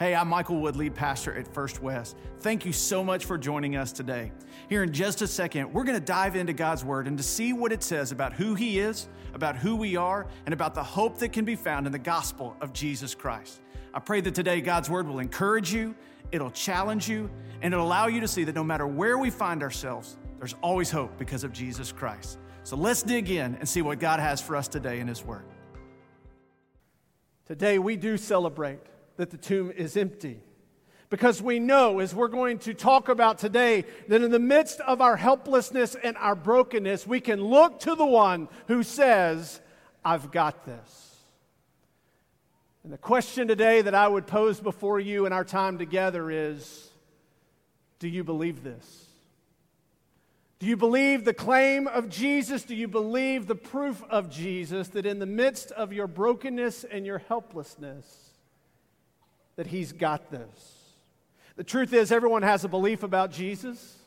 Hey, I'm Michael Wood, lead pastor at First West. Thank you so much for joining us today. Here in just a second, we're going to dive into God's Word and to see what it says about who He is, about who we are, and about the hope that can be found in the gospel of Jesus Christ. I pray that today God's Word will encourage you, it'll challenge you, and it'll allow you to see that no matter where we find ourselves, there's always hope because of Jesus Christ. So let's dig in and see what God has for us today in His Word. Today, we do celebrate that the tomb is empty. Because we know, as we're going to talk about today, that in the midst of our helplessness and our brokenness, we can look to the one who says, I've got this. And the question today that I would pose before you in our time together is Do you believe this? Do you believe the claim of Jesus? Do you believe the proof of Jesus that in the midst of your brokenness and your helplessness, that he's got this. The truth is, everyone has a belief about Jesus.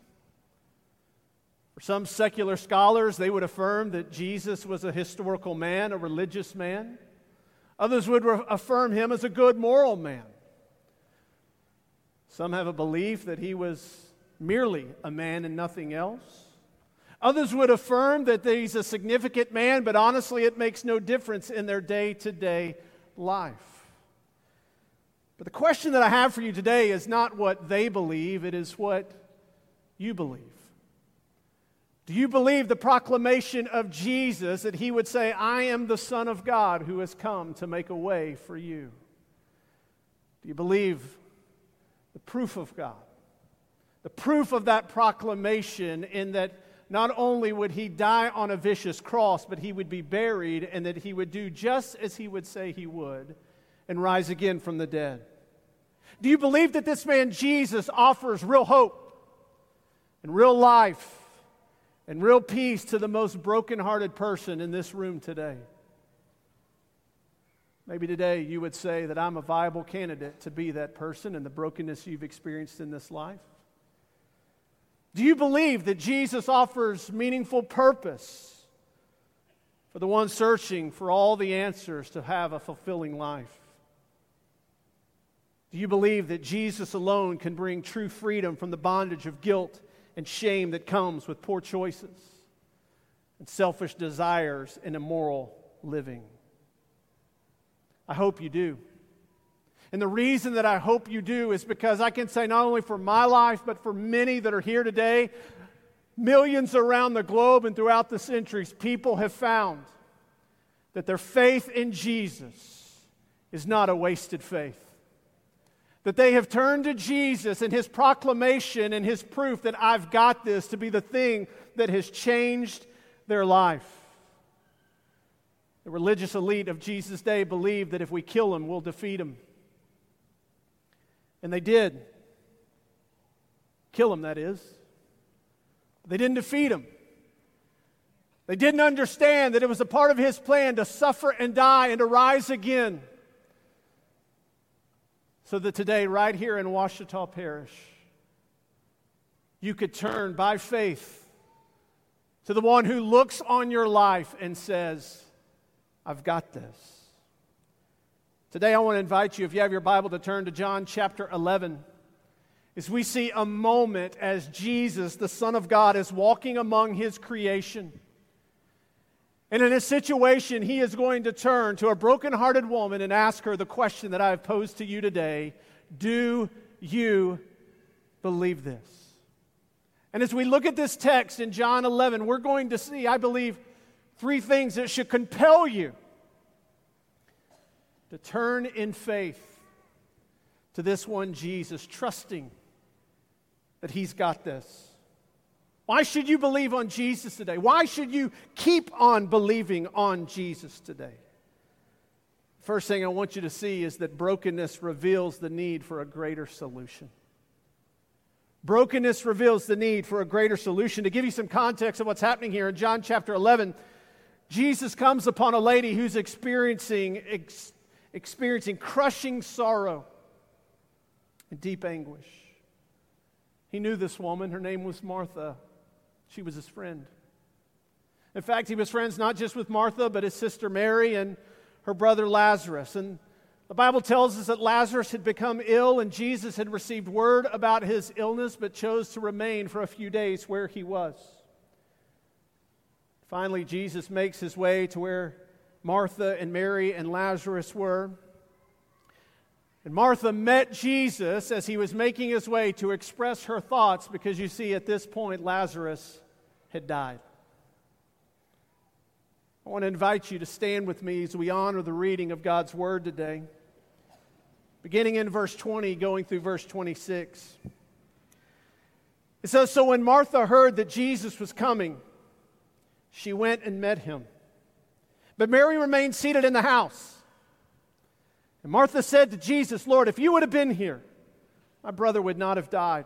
For some secular scholars, they would affirm that Jesus was a historical man, a religious man. Others would re- affirm him as a good moral man. Some have a belief that he was merely a man and nothing else. Others would affirm that he's a significant man, but honestly, it makes no difference in their day to day life. But the question that I have for you today is not what they believe, it is what you believe. Do you believe the proclamation of Jesus that he would say, I am the Son of God who has come to make a way for you? Do you believe the proof of God? The proof of that proclamation in that not only would he die on a vicious cross, but he would be buried and that he would do just as he would say he would and rise again from the dead? Do you believe that this man Jesus offers real hope and real life and real peace to the most brokenhearted person in this room today? Maybe today you would say that I'm a viable candidate to be that person in the brokenness you've experienced in this life. Do you believe that Jesus offers meaningful purpose for the one searching for all the answers to have a fulfilling life? Do you believe that Jesus alone can bring true freedom from the bondage of guilt and shame that comes with poor choices and selfish desires and immoral living? I hope you do. And the reason that I hope you do is because I can say, not only for my life, but for many that are here today, millions around the globe and throughout the centuries, people have found that their faith in Jesus is not a wasted faith. That they have turned to Jesus and his proclamation and his proof that I've got this to be the thing that has changed their life. The religious elite of Jesus' day believed that if we kill him, we'll defeat him. And they did. Kill him, that is. They didn't defeat him. They didn't understand that it was a part of his plan to suffer and die and to rise again. So that today, right here in Ouachita Parish, you could turn by faith to the one who looks on your life and says, I've got this. Today, I want to invite you, if you have your Bible, to turn to John chapter 11. As we see a moment as Jesus, the Son of God, is walking among his creation. And in a situation, he is going to turn to a broken-hearted woman and ask her the question that I have posed to you today Do you believe this? And as we look at this text in John 11, we're going to see, I believe, three things that should compel you to turn in faith to this one Jesus, trusting that He's got this. Why should you believe on Jesus today? Why should you keep on believing on Jesus today? First thing I want you to see is that brokenness reveals the need for a greater solution. Brokenness reveals the need for a greater solution. To give you some context of what's happening here in John chapter 11, Jesus comes upon a lady who's experiencing ex- experiencing crushing sorrow and deep anguish. He knew this woman. Her name was Martha. She was his friend. In fact, he was friends not just with Martha, but his sister Mary and her brother Lazarus. And The Bible tells us that Lazarus had become ill and Jesus had received word about his illness but chose to remain for a few days where he was. Finally, Jesus makes his way to where Martha and Mary and Lazarus were. And Martha met Jesus as he was making his way to express her thoughts because you see, at this point, Lazarus had died. I want to invite you to stand with me as we honor the reading of God's Word today. Beginning in verse 20, going through verse 26. It says So when Martha heard that Jesus was coming, she went and met him. But Mary remained seated in the house. And Martha said to Jesus, Lord, if you would have been here, my brother would not have died.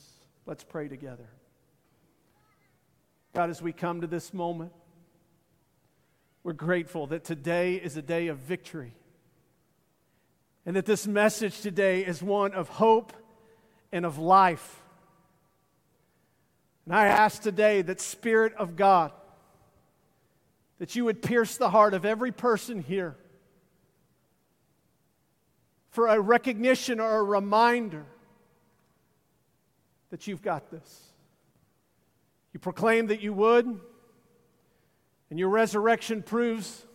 Let's pray together. God, as we come to this moment, we're grateful that today is a day of victory. And that this message today is one of hope and of life. And I ask today that, Spirit of God, that you would pierce the heart of every person here for a recognition or a reminder that you've got this. You proclaim that you would. And your resurrection proves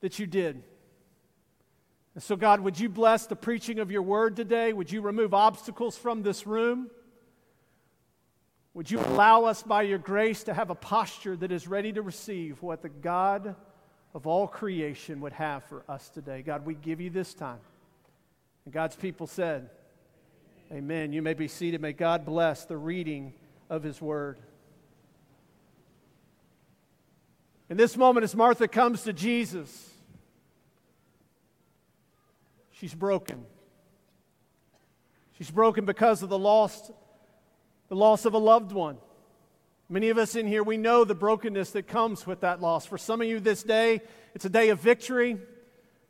that you did. And so, God, would you bless the preaching of your word today? Would you remove obstacles from this room? Would you allow us, by your grace, to have a posture that is ready to receive what the God of all creation would have for us today? God, we give you this time. And God's people said, Amen. You may be seated. May God bless the reading of his word. In this moment, as Martha comes to Jesus, she's broken. She's broken because of the loss, the loss of a loved one. Many of us in here, we know the brokenness that comes with that loss. For some of you this day, it's a day of victory,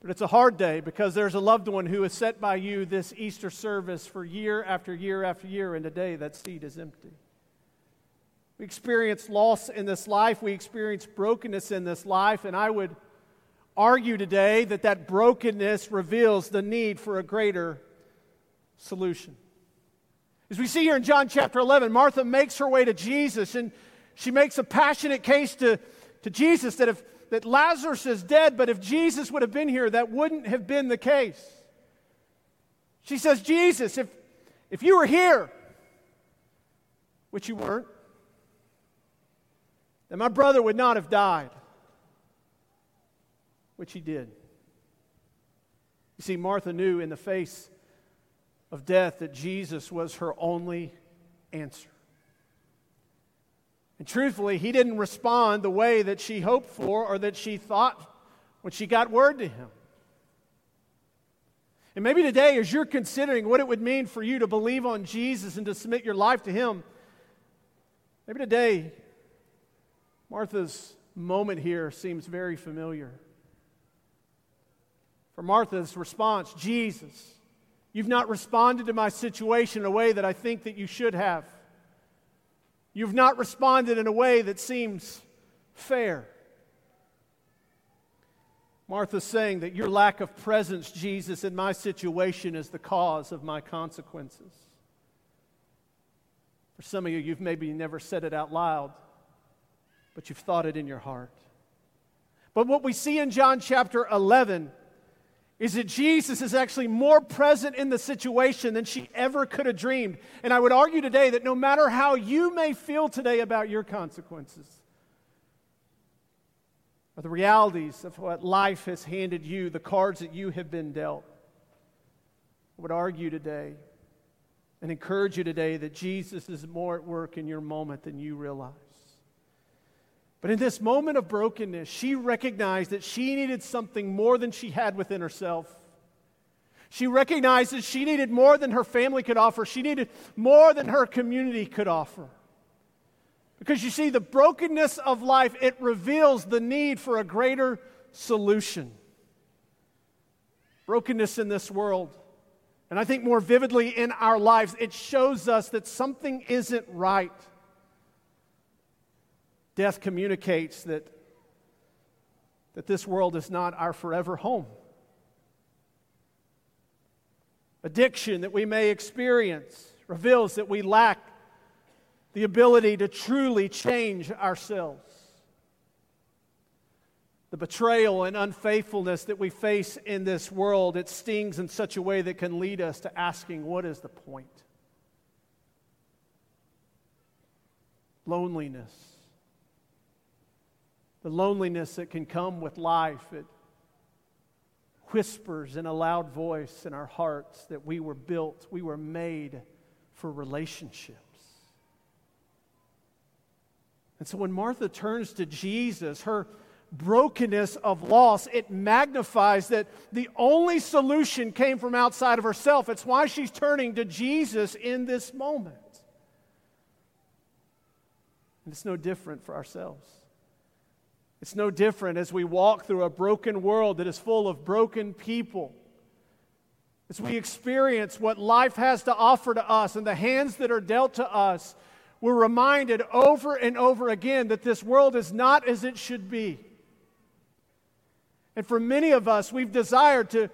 but it's a hard day because there's a loved one who is set by you this Easter service for year after year after year, and today that seat is empty. We experience loss in this life. We experience brokenness in this life. And I would argue today that that brokenness reveals the need for a greater solution. As we see here in John chapter 11, Martha makes her way to Jesus and she makes a passionate case to, to Jesus that if that Lazarus is dead, but if Jesus would have been here, that wouldn't have been the case. She says, Jesus, if, if you were here, which you weren't, then my brother would not have died, which he did. You see, Martha knew in the face of death that Jesus was her only answer. And truthfully, he didn't respond the way that she hoped for or that she thought when she got word to him. And maybe today, as you're considering what it would mean for you to believe on Jesus and to submit your life to him, maybe today Martha's moment here seems very familiar. For Martha's response, Jesus, you've not responded to my situation in a way that I think that you should have. You've not responded in a way that seems fair. Martha's saying that your lack of presence, Jesus, in my situation is the cause of my consequences. For some of you, you've maybe never said it out loud but you've thought it in your heart. But what we see in John chapter 11 is that Jesus is actually more present in the situation than she ever could have dreamed. And I would argue today that no matter how you may feel today about your consequences, or the realities of what life has handed you, the cards that you have been dealt, I would argue today and encourage you today that Jesus is more at work in your moment than you realize. But in this moment of brokenness, she recognized that she needed something more than she had within herself. She recognizes she needed more than her family could offer. She needed more than her community could offer. Because you see, the brokenness of life, it reveals the need for a greater solution. Brokenness in this world, and I think more vividly in our lives, it shows us that something isn't right. Death communicates that, that this world is not our forever home. Addiction that we may experience reveals that we lack the ability to truly change ourselves. The betrayal and unfaithfulness that we face in this world, it stings in such a way that can lead us to asking, what is the point? Loneliness. The loneliness that can come with life. It whispers in a loud voice in our hearts that we were built, we were made for relationships. And so when Martha turns to Jesus, her brokenness of loss, it magnifies that the only solution came from outside of herself. It's why she's turning to Jesus in this moment. And it's no different for ourselves. It's no different as we walk through a broken world that is full of broken people. As we experience what life has to offer to us and the hands that are dealt to us, we're reminded over and over again that this world is not as it should be. And for many of us, we've desired to,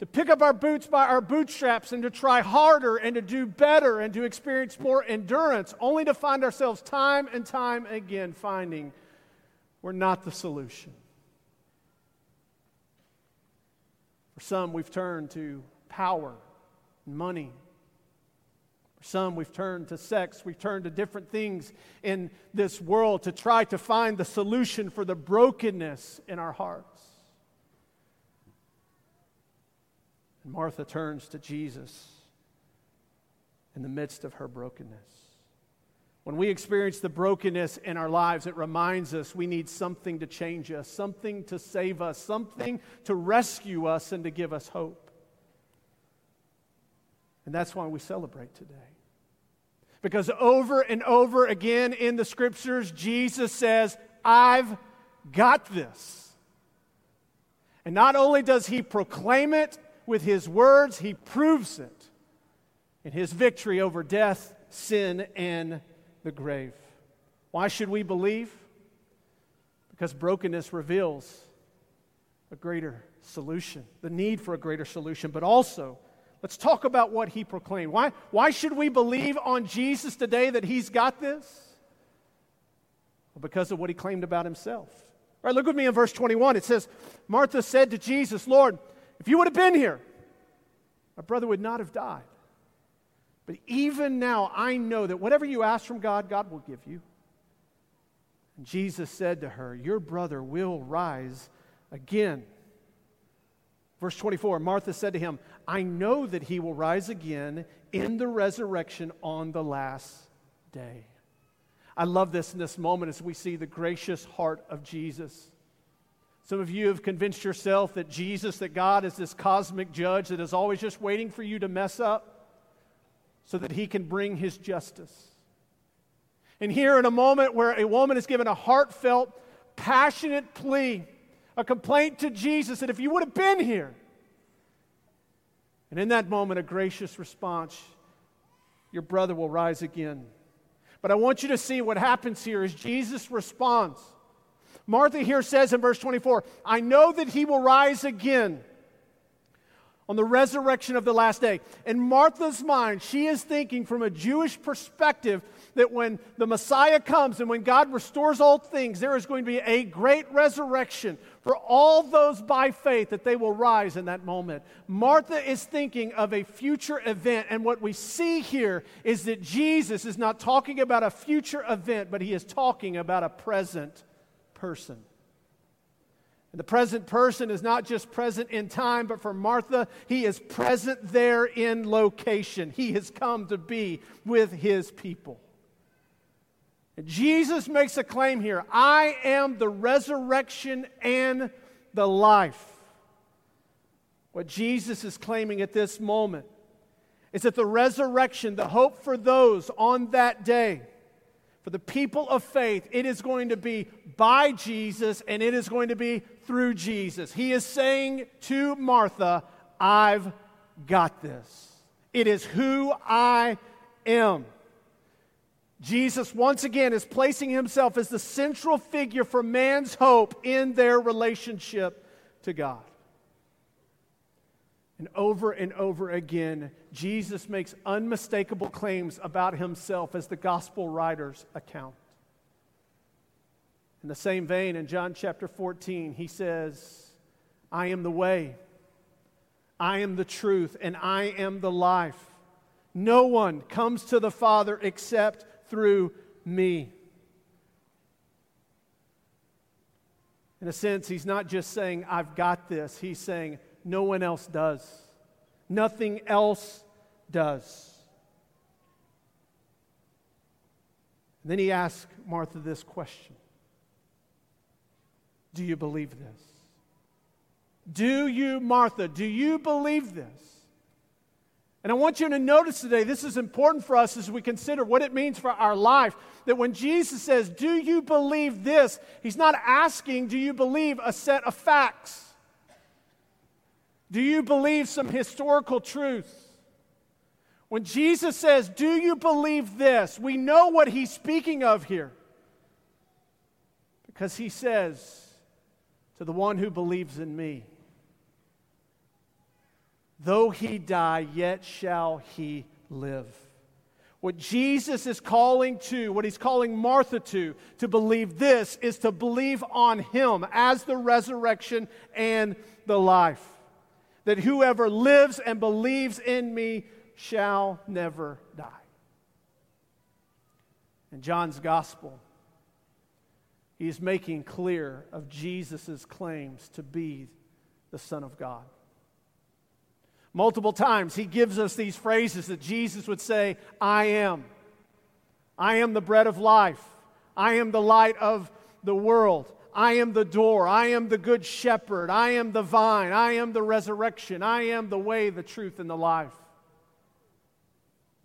to pick up our boots by our bootstraps and to try harder and to do better and to experience more endurance, only to find ourselves time and time again finding we're not the solution. For some, we've turned to power and money. For some, we've turned to sex. We've turned to different things in this world to try to find the solution for the brokenness in our hearts. And Martha turns to Jesus in the midst of her brokenness. When we experience the brokenness in our lives, it reminds us we need something to change us, something to save us, something to rescue us and to give us hope. And that's why we celebrate today. Because over and over again in the scriptures, Jesus says, I've got this. And not only does he proclaim it with his words, he proves it in his victory over death, sin, and the grave. Why should we believe? Because brokenness reveals a greater solution, the need for a greater solution, but also, let's talk about what he proclaimed. Why, why should we believe on Jesus today that he's got this? Because of what he claimed about himself. All right, look with me in verse 21. It says, Martha said to Jesus, Lord, if you would have been here, my brother would not have died. But even now, I know that whatever you ask from God, God will give you. And Jesus said to her, Your brother will rise again. Verse 24 Martha said to him, I know that he will rise again in the resurrection on the last day. I love this in this moment as we see the gracious heart of Jesus. Some of you have convinced yourself that Jesus, that God is this cosmic judge that is always just waiting for you to mess up so that he can bring his justice. And here, in a moment where a woman is given a heartfelt, passionate plea, a complaint to Jesus that if you would have been here, and in that moment, a gracious response, your brother will rise again. But I want you to see what happens here is Jesus responds. Martha here says in verse 24, I know that he will rise again on the resurrection of the last day. In Martha's mind, she is thinking from a Jewish perspective that when the Messiah comes and when God restores all things, there is going to be a great resurrection for all those by faith that they will rise in that moment. Martha is thinking of a future event, and what we see here is that Jesus is not talking about a future event, but he is talking about a present person. And the present person is not just present in time, but for Martha, he is present there in location. He has come to be with his people. And Jesus makes a claim here I am the resurrection and the life. What Jesus is claiming at this moment is that the resurrection, the hope for those on that day, for the people of faith, it is going to be by Jesus and it is going to be through Jesus. He is saying to Martha, I've got this. It is who I am. Jesus, once again, is placing himself as the central figure for man's hope in their relationship to God. And over and over again, Jesus makes unmistakable claims about himself as the gospel writers account. In the same vein, in John chapter 14, he says, I am the way, I am the truth, and I am the life. No one comes to the Father except through me. In a sense, he's not just saying, I've got this. He's saying, no one else does. Nothing else does. And then he asks Martha this question Do you believe this? Do you, Martha, do you believe this? And I want you to notice today, this is important for us as we consider what it means for our life. That when Jesus says, Do you believe this? He's not asking, Do you believe a set of facts? Do you believe some historical truth? When Jesus says, Do you believe this? we know what he's speaking of here. Because he says, To the one who believes in me, Though he die, yet shall he live. What Jesus is calling to, what he's calling Martha to, to believe this, is to believe on him as the resurrection and the life. That whoever lives and believes in me shall never die. In John's gospel, he is making clear of Jesus' claims to be the Son of God. Multiple times, he gives us these phrases that Jesus would say, I am. I am the bread of life. I am the light of the world. I am the door. I am the good shepherd. I am the vine. I am the resurrection. I am the way, the truth, and the life.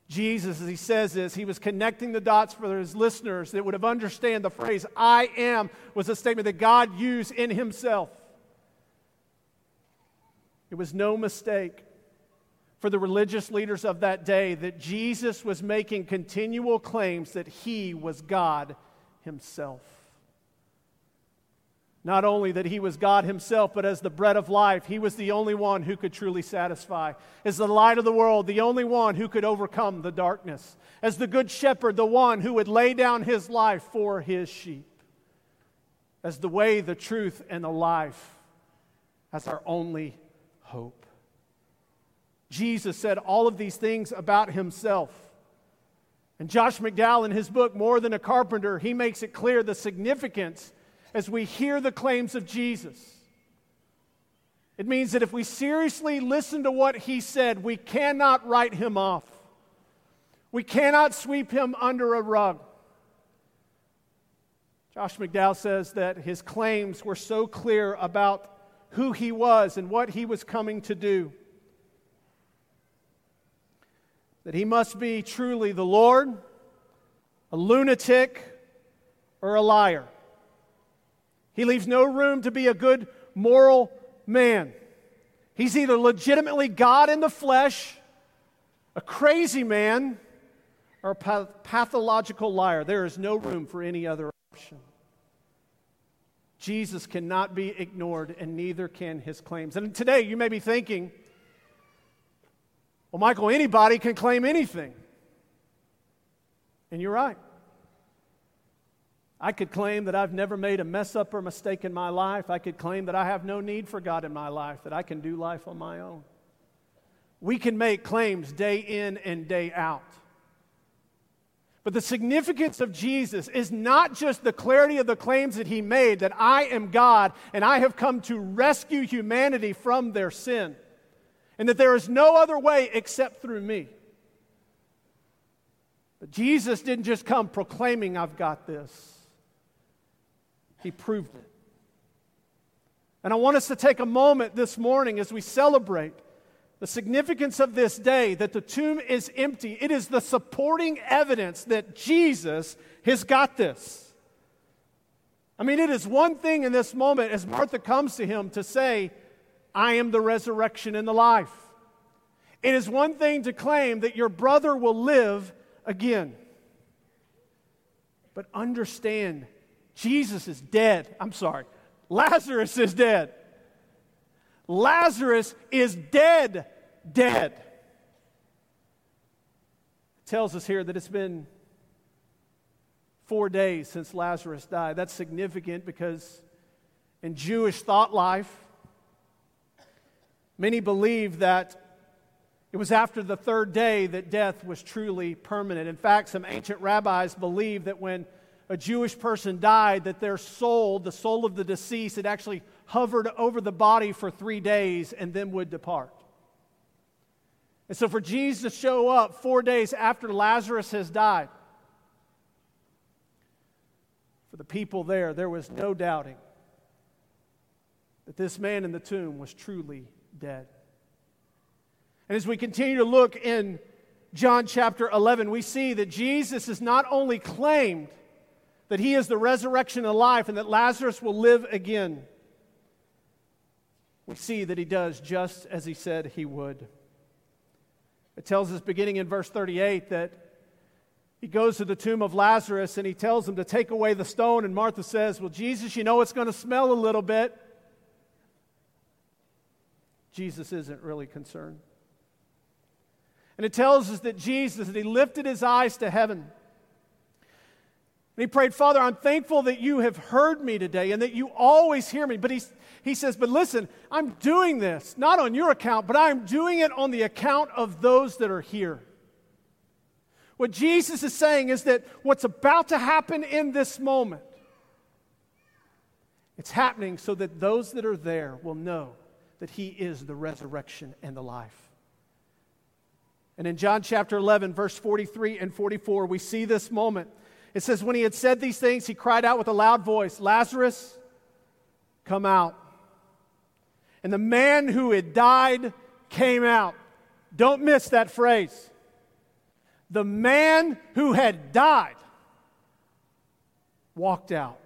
Jesus, as he says this, he was connecting the dots for his listeners that would have understand the phrase I am was a statement that God used in himself. It was no mistake for the religious leaders of that day that Jesus was making continual claims that he was God himself. Not only that he was God himself, but as the bread of life, he was the only one who could truly satisfy. As the light of the world, the only one who could overcome the darkness. As the good shepherd, the one who would lay down his life for his sheep. As the way, the truth, and the life, as our only hope. Jesus said all of these things about himself. And Josh McDowell, in his book, More Than a Carpenter, he makes it clear the significance as we hear the claims of Jesus. It means that if we seriously listen to what he said, we cannot write him off. We cannot sweep him under a rug. Josh McDowell says that his claims were so clear about who he was and what he was coming to do that he must be truly the Lord, a lunatic, or a liar. He leaves no room to be a good moral man. He's either legitimately God in the flesh, a crazy man, or a pathological liar. There is no room for any other option. Jesus cannot be ignored, and neither can his claims. And today you may be thinking, well, Michael, anybody can claim anything. And you're right. I could claim that I've never made a mess up or mistake in my life. I could claim that I have no need for God in my life, that I can do life on my own. We can make claims day in and day out. But the significance of Jesus is not just the clarity of the claims that he made that I am God and I have come to rescue humanity from their sin and that there is no other way except through me. But Jesus didn't just come proclaiming, I've got this, He proved it. And I want us to take a moment this morning as we celebrate the significance of this day that the tomb is empty. It is the supporting evidence that Jesus has got this. I mean, it is one thing in this moment as Martha comes to him to say, I am the resurrection and the life. It is one thing to claim that your brother will live again. But understand, Jesus is dead. I'm sorry, Lazarus is dead. Lazarus is dead, dead. It tells us here that it's been four days since Lazarus died. That's significant because in Jewish thought life, many believe that it was after the third day that death was truly permanent. In fact, some ancient rabbis believed that when a Jewish person died, that their soul, the soul of the deceased, had actually hovered over the body for three days and then would depart. And so, for Jesus to show up four days after Lazarus has died, for the people there, there was no doubting that this man in the tomb was truly dead. And as we continue to look in John chapter 11, we see that Jesus is not only claimed that he is the resurrection and life and that Lazarus will live again, we see that he does just as he said he would. It tells us, beginning in verse 38, that he goes to the tomb of Lazarus and he tells him to take away the stone. And Martha says, Well, Jesus, you know it's going to smell a little bit. Jesus isn't really concerned. And it tells us that Jesus, that he lifted his eyes to heaven. And he prayed, Father, I'm thankful that you have heard me today and that you always hear me. But he, he says, But listen, I'm doing this, not on your account, but I'm doing it on the account of those that are here. What Jesus is saying is that what's about to happen in this moment, it's happening so that those that are there will know that he is the resurrection and the life. And in John chapter 11, verse 43 and 44, we see this moment. It says, When he had said these things, he cried out with a loud voice, Lazarus, come out. And the man who had died came out. Don't miss that phrase. The man who had died walked out.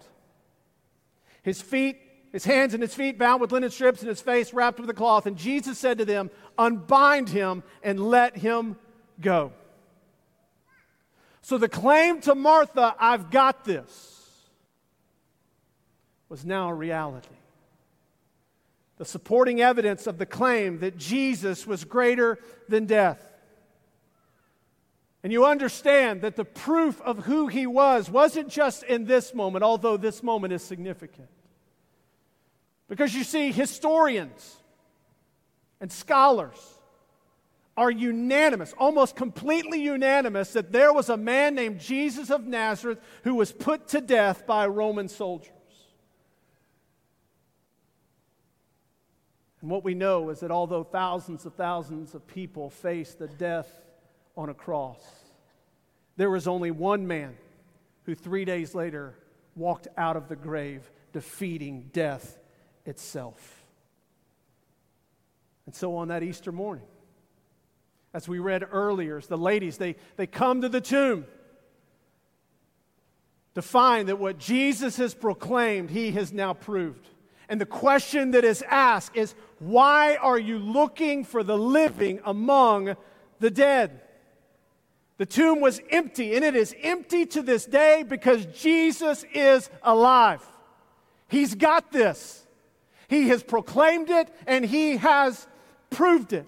His feet his hands and his feet bound with linen strips, and his face wrapped with a cloth. And Jesus said to them, Unbind him and let him go. So the claim to Martha, I've got this, was now a reality. The supporting evidence of the claim that Jesus was greater than death. And you understand that the proof of who he was wasn't just in this moment, although this moment is significant. Because you see, historians and scholars are unanimous, almost completely unanimous, that there was a man named Jesus of Nazareth who was put to death by Roman soldiers. And what we know is that although thousands of thousands of people faced the death on a cross, there was only one man who three days later walked out of the grave, defeating death itself. And so on that Easter morning, as we read earlier, the ladies, they, they come to the tomb to find that what Jesus has proclaimed, he has now proved. And the question that is asked is why are you looking for the living among the dead? The tomb was empty, and it is empty to this day because Jesus is alive. He's got this. He has proclaimed it and he has proved it.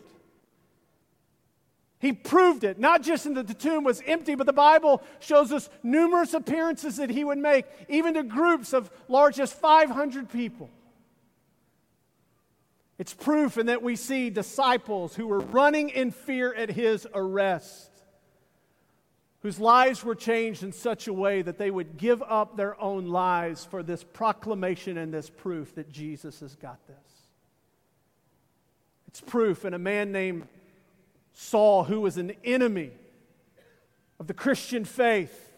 He proved it, not just in that the tomb was empty, but the Bible shows us numerous appearances that he would make, even to groups of large as 500 people. It's proof in that we see disciples who were running in fear at his arrest whose lives were changed in such a way that they would give up their own lives for this proclamation and this proof that Jesus has got this. It's proof in a man named Saul, who was an enemy of the Christian faith,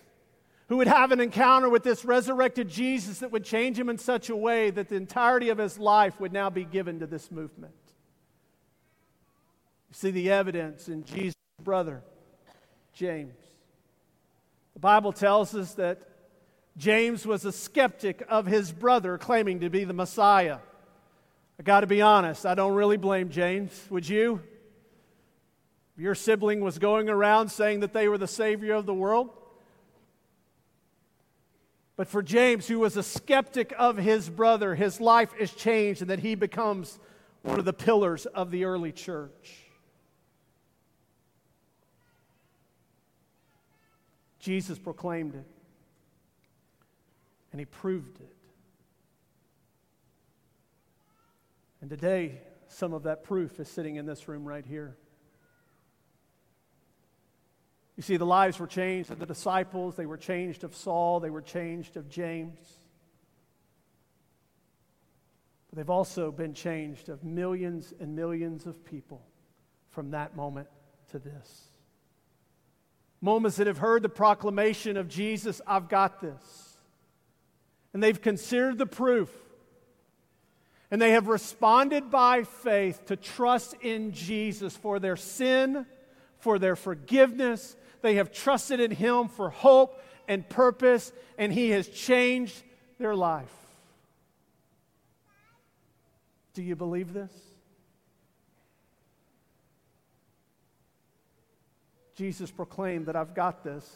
who would have an encounter with this resurrected Jesus that would change him in such a way that the entirety of his life would now be given to this movement. You see the evidence in Jesus' brother, James. The Bible tells us that James was a skeptic of his brother claiming to be the Messiah. I got to be honest, I don't really blame James. Would you? Your sibling was going around saying that they were the Savior of the world, but for James, who was a skeptic of his brother, his life is changed and that he becomes one of the pillars of the early church. Jesus proclaimed it, and he proved it. And today, some of that proof is sitting in this room right here. You see, the lives were changed of the disciples, they were changed of Saul, they were changed of James. But they've also been changed of millions and millions of people from that moment to this. Moments that have heard the proclamation of Jesus, I've got this. And they've considered the proof. And they have responded by faith to trust in Jesus for their sin, for their forgiveness, they have trusted in Him for hope and purpose, and He has changed their life. Do you believe this? Jesus proclaimed that I've got this.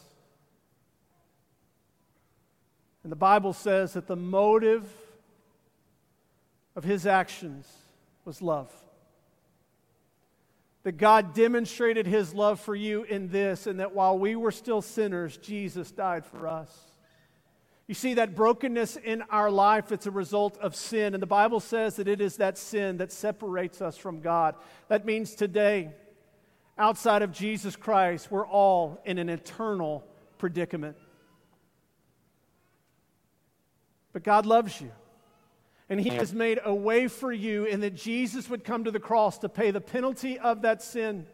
And the Bible says that the motive of his actions was love that God demonstrated his love for you in this, and that while we were still sinners, Jesus died for us. You see, that brokenness in our life, it's a result of sin. And the Bible says that it is that sin that separates us from God. That means today, outside of Jesus Christ, we're all in an eternal predicament. But God loves you and He has made a way for you, and that Jesus would come to the cross to pay the penalty of that sin.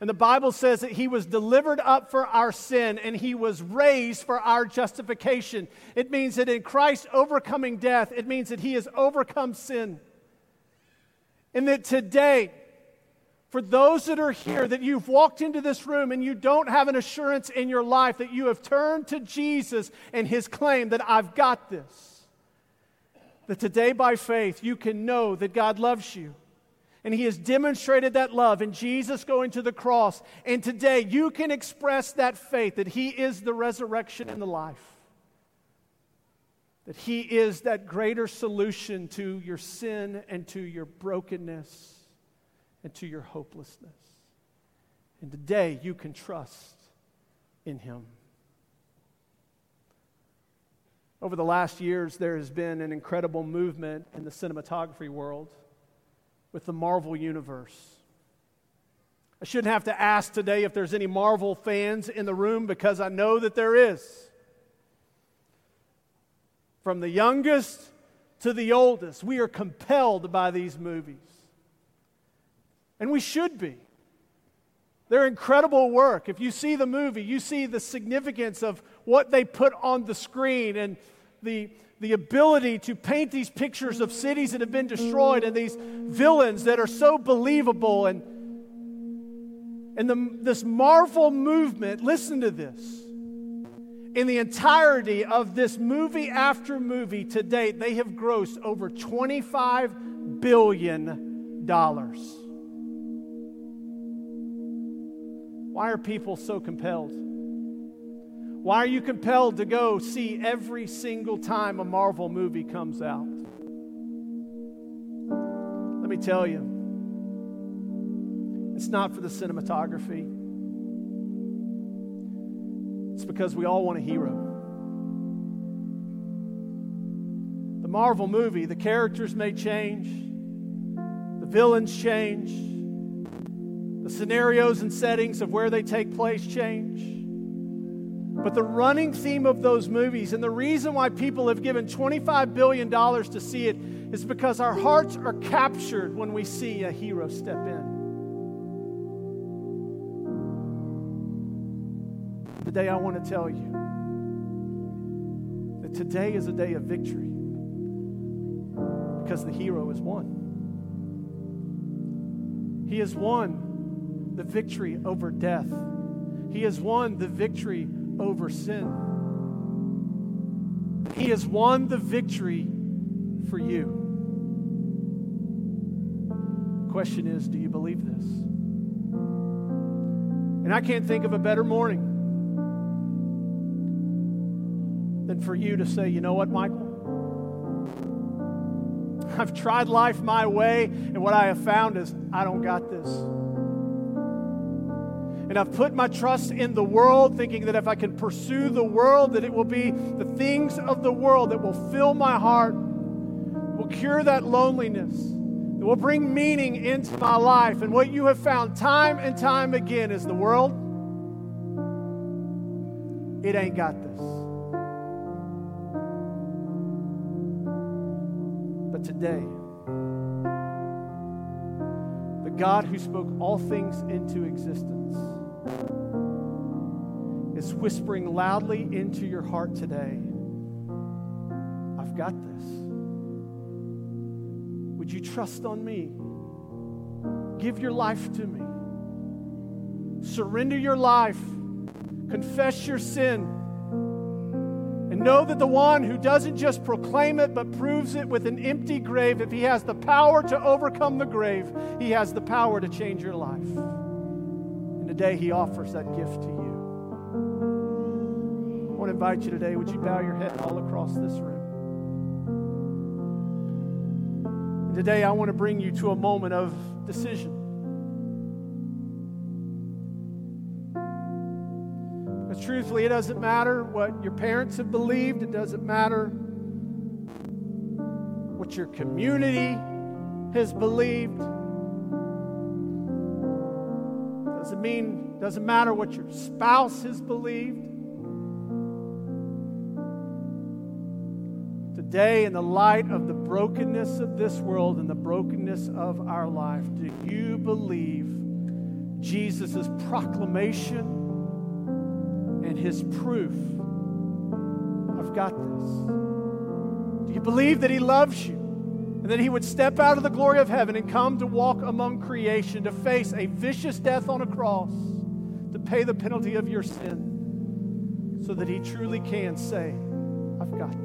And the Bible says that He was delivered up for our sin and He was raised for our justification. It means that in Christ overcoming death, it means that He has overcome sin. And that today, for those that are here, that you've walked into this room and you don't have an assurance in your life that you have turned to Jesus and His claim that I've got this that today by faith you can know that God loves you. And He has demonstrated that love in Jesus going to the cross. And today you can express that faith that He is the resurrection and the life. That He is that greater solution to your sin and to your brokenness and to your hopelessness. And today you can trust in Him. Over the last years, there has been an incredible movement in the cinematography world with the Marvel Universe. I shouldn't have to ask today if there's any Marvel fans in the room because I know that there is. From the youngest to the oldest, we are compelled by these movies. And we should be. They're incredible work. If you see the movie, you see the significance of what they put on the screen and the, the ability to paint these pictures of cities that have been destroyed and these villains that are so believable and and the, this Marvel movement, listen to this. In the entirety of this movie after movie to date, they have grossed over $25 billion. Why are people so compelled? Why are you compelled to go see every single time a Marvel movie comes out? Let me tell you, it's not for the cinematography. It's because we all want a hero. The Marvel movie, the characters may change, the villains change, the scenarios and settings of where they take place change. But the running theme of those movies, and the reason why people have given $25 billion to see it, is because our hearts are captured when we see a hero step in. Today, I want to tell you That today is a day of victory because the hero is won. He has won the victory over death. He has won the victory over sin. He has won the victory for you. Question is do you believe this? And I can't think of a better morning than for you to say, you know what, Michael? I've tried life my way, and what I have found is I don't got this. And I've put my trust in the world, thinking that if I can pursue the world, that it will be the things of the world that will fill my heart, will cure that loneliness, that will bring meaning into my life. And what you have found time and time again is the world, it ain't got this. But today, the God who spoke all things into existence is whispering loudly into your heart today I've got this. Would you trust on me? Give your life to me. Surrender your life. Confess your sin. And know that the one who doesn't just proclaim it, but proves it with an empty grave, if he has the power to overcome the grave, he has the power to change your life. Today he offers that gift to you. I want to invite you today, would you bow your head all across this room? And today I want to bring you to a moment of decision. Because truthfully, it doesn't matter what your parents have believed, it doesn't matter what your community has believed. Mean, doesn't matter what your spouse has believed. Today, in the light of the brokenness of this world and the brokenness of our life, do you believe Jesus' proclamation and his proof? I've got this. Do you believe that he loves you? And that he would step out of the glory of heaven and come to walk among creation, to face a vicious death on a cross, to pay the penalty of your sin, so that he truly can say, I've got this.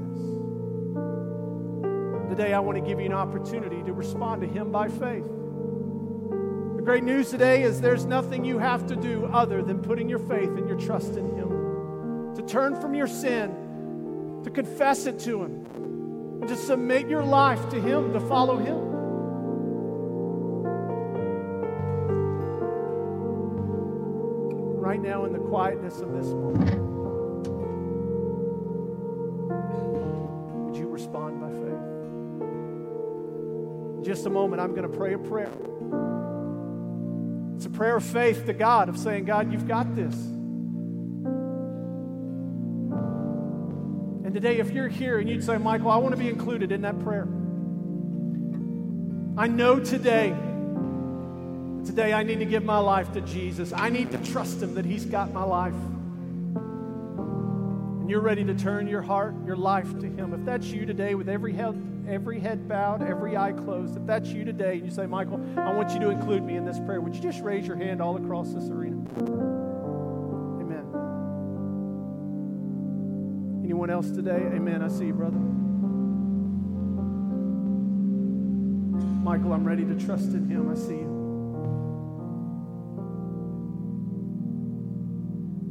Today, I want to give you an opportunity to respond to him by faith. The great news today is there's nothing you have to do other than putting your faith and your trust in him, to turn from your sin, to confess it to him to submit your life to Him, to follow Him. Right now, in the quietness of this moment, would you respond by faith? Just a moment, I'm going to pray a prayer. It's a prayer of faith to God, of saying, God, you've got this. And today, if you're here and you'd say, Michael, I want to be included in that prayer. I know today, today I need to give my life to Jesus. I need to trust Him that He's got my life. And you're ready to turn your heart, your life to Him. If that's you today, with every head, every head bowed, every eye closed, if that's you today, and you say, Michael, I want you to include me in this prayer, would you just raise your hand all across this arena? Anyone else today? Amen. I see you, brother. Michael, I'm ready to trust in him. I see you.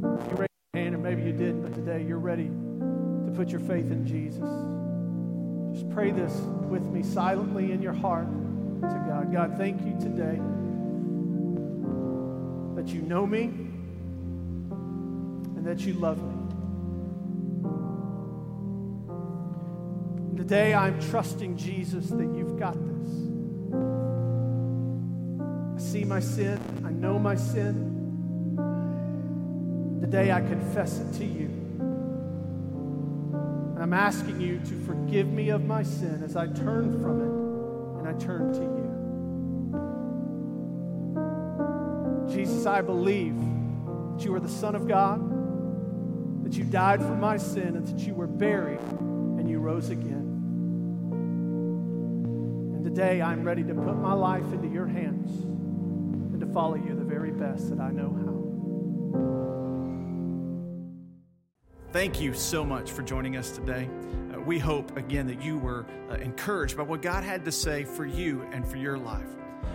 You raised your hand, or maybe you didn't, but today you're ready to put your faith in Jesus. Just pray this with me silently in your heart to God. God, thank you today that you know me and that you love me. Today, I'm trusting Jesus that you've got this. I see my sin, I know my sin. Today, I confess it to you. And I'm asking you to forgive me of my sin as I turn from it and I turn to you. Jesus, I believe that you are the Son of God, that you died for my sin, and that you were buried and you rose again. Today I'm ready to put my life into your hands and to follow you the very best that I know how. Thank you so much for joining us today. Uh, we hope, again, that you were uh, encouraged by what God had to say for you and for your life.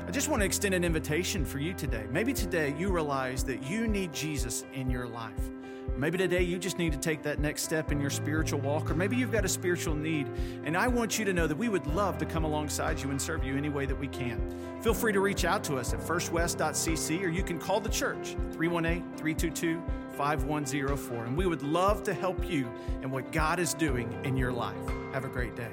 I just want to extend an invitation for you today. Maybe today you realize that you need Jesus in your life. Maybe today you just need to take that next step in your spiritual walk, or maybe you've got a spiritual need. And I want you to know that we would love to come alongside you and serve you any way that we can. Feel free to reach out to us at firstwest.cc, or you can call the church 318 322 5104. And we would love to help you in what God is doing in your life. Have a great day.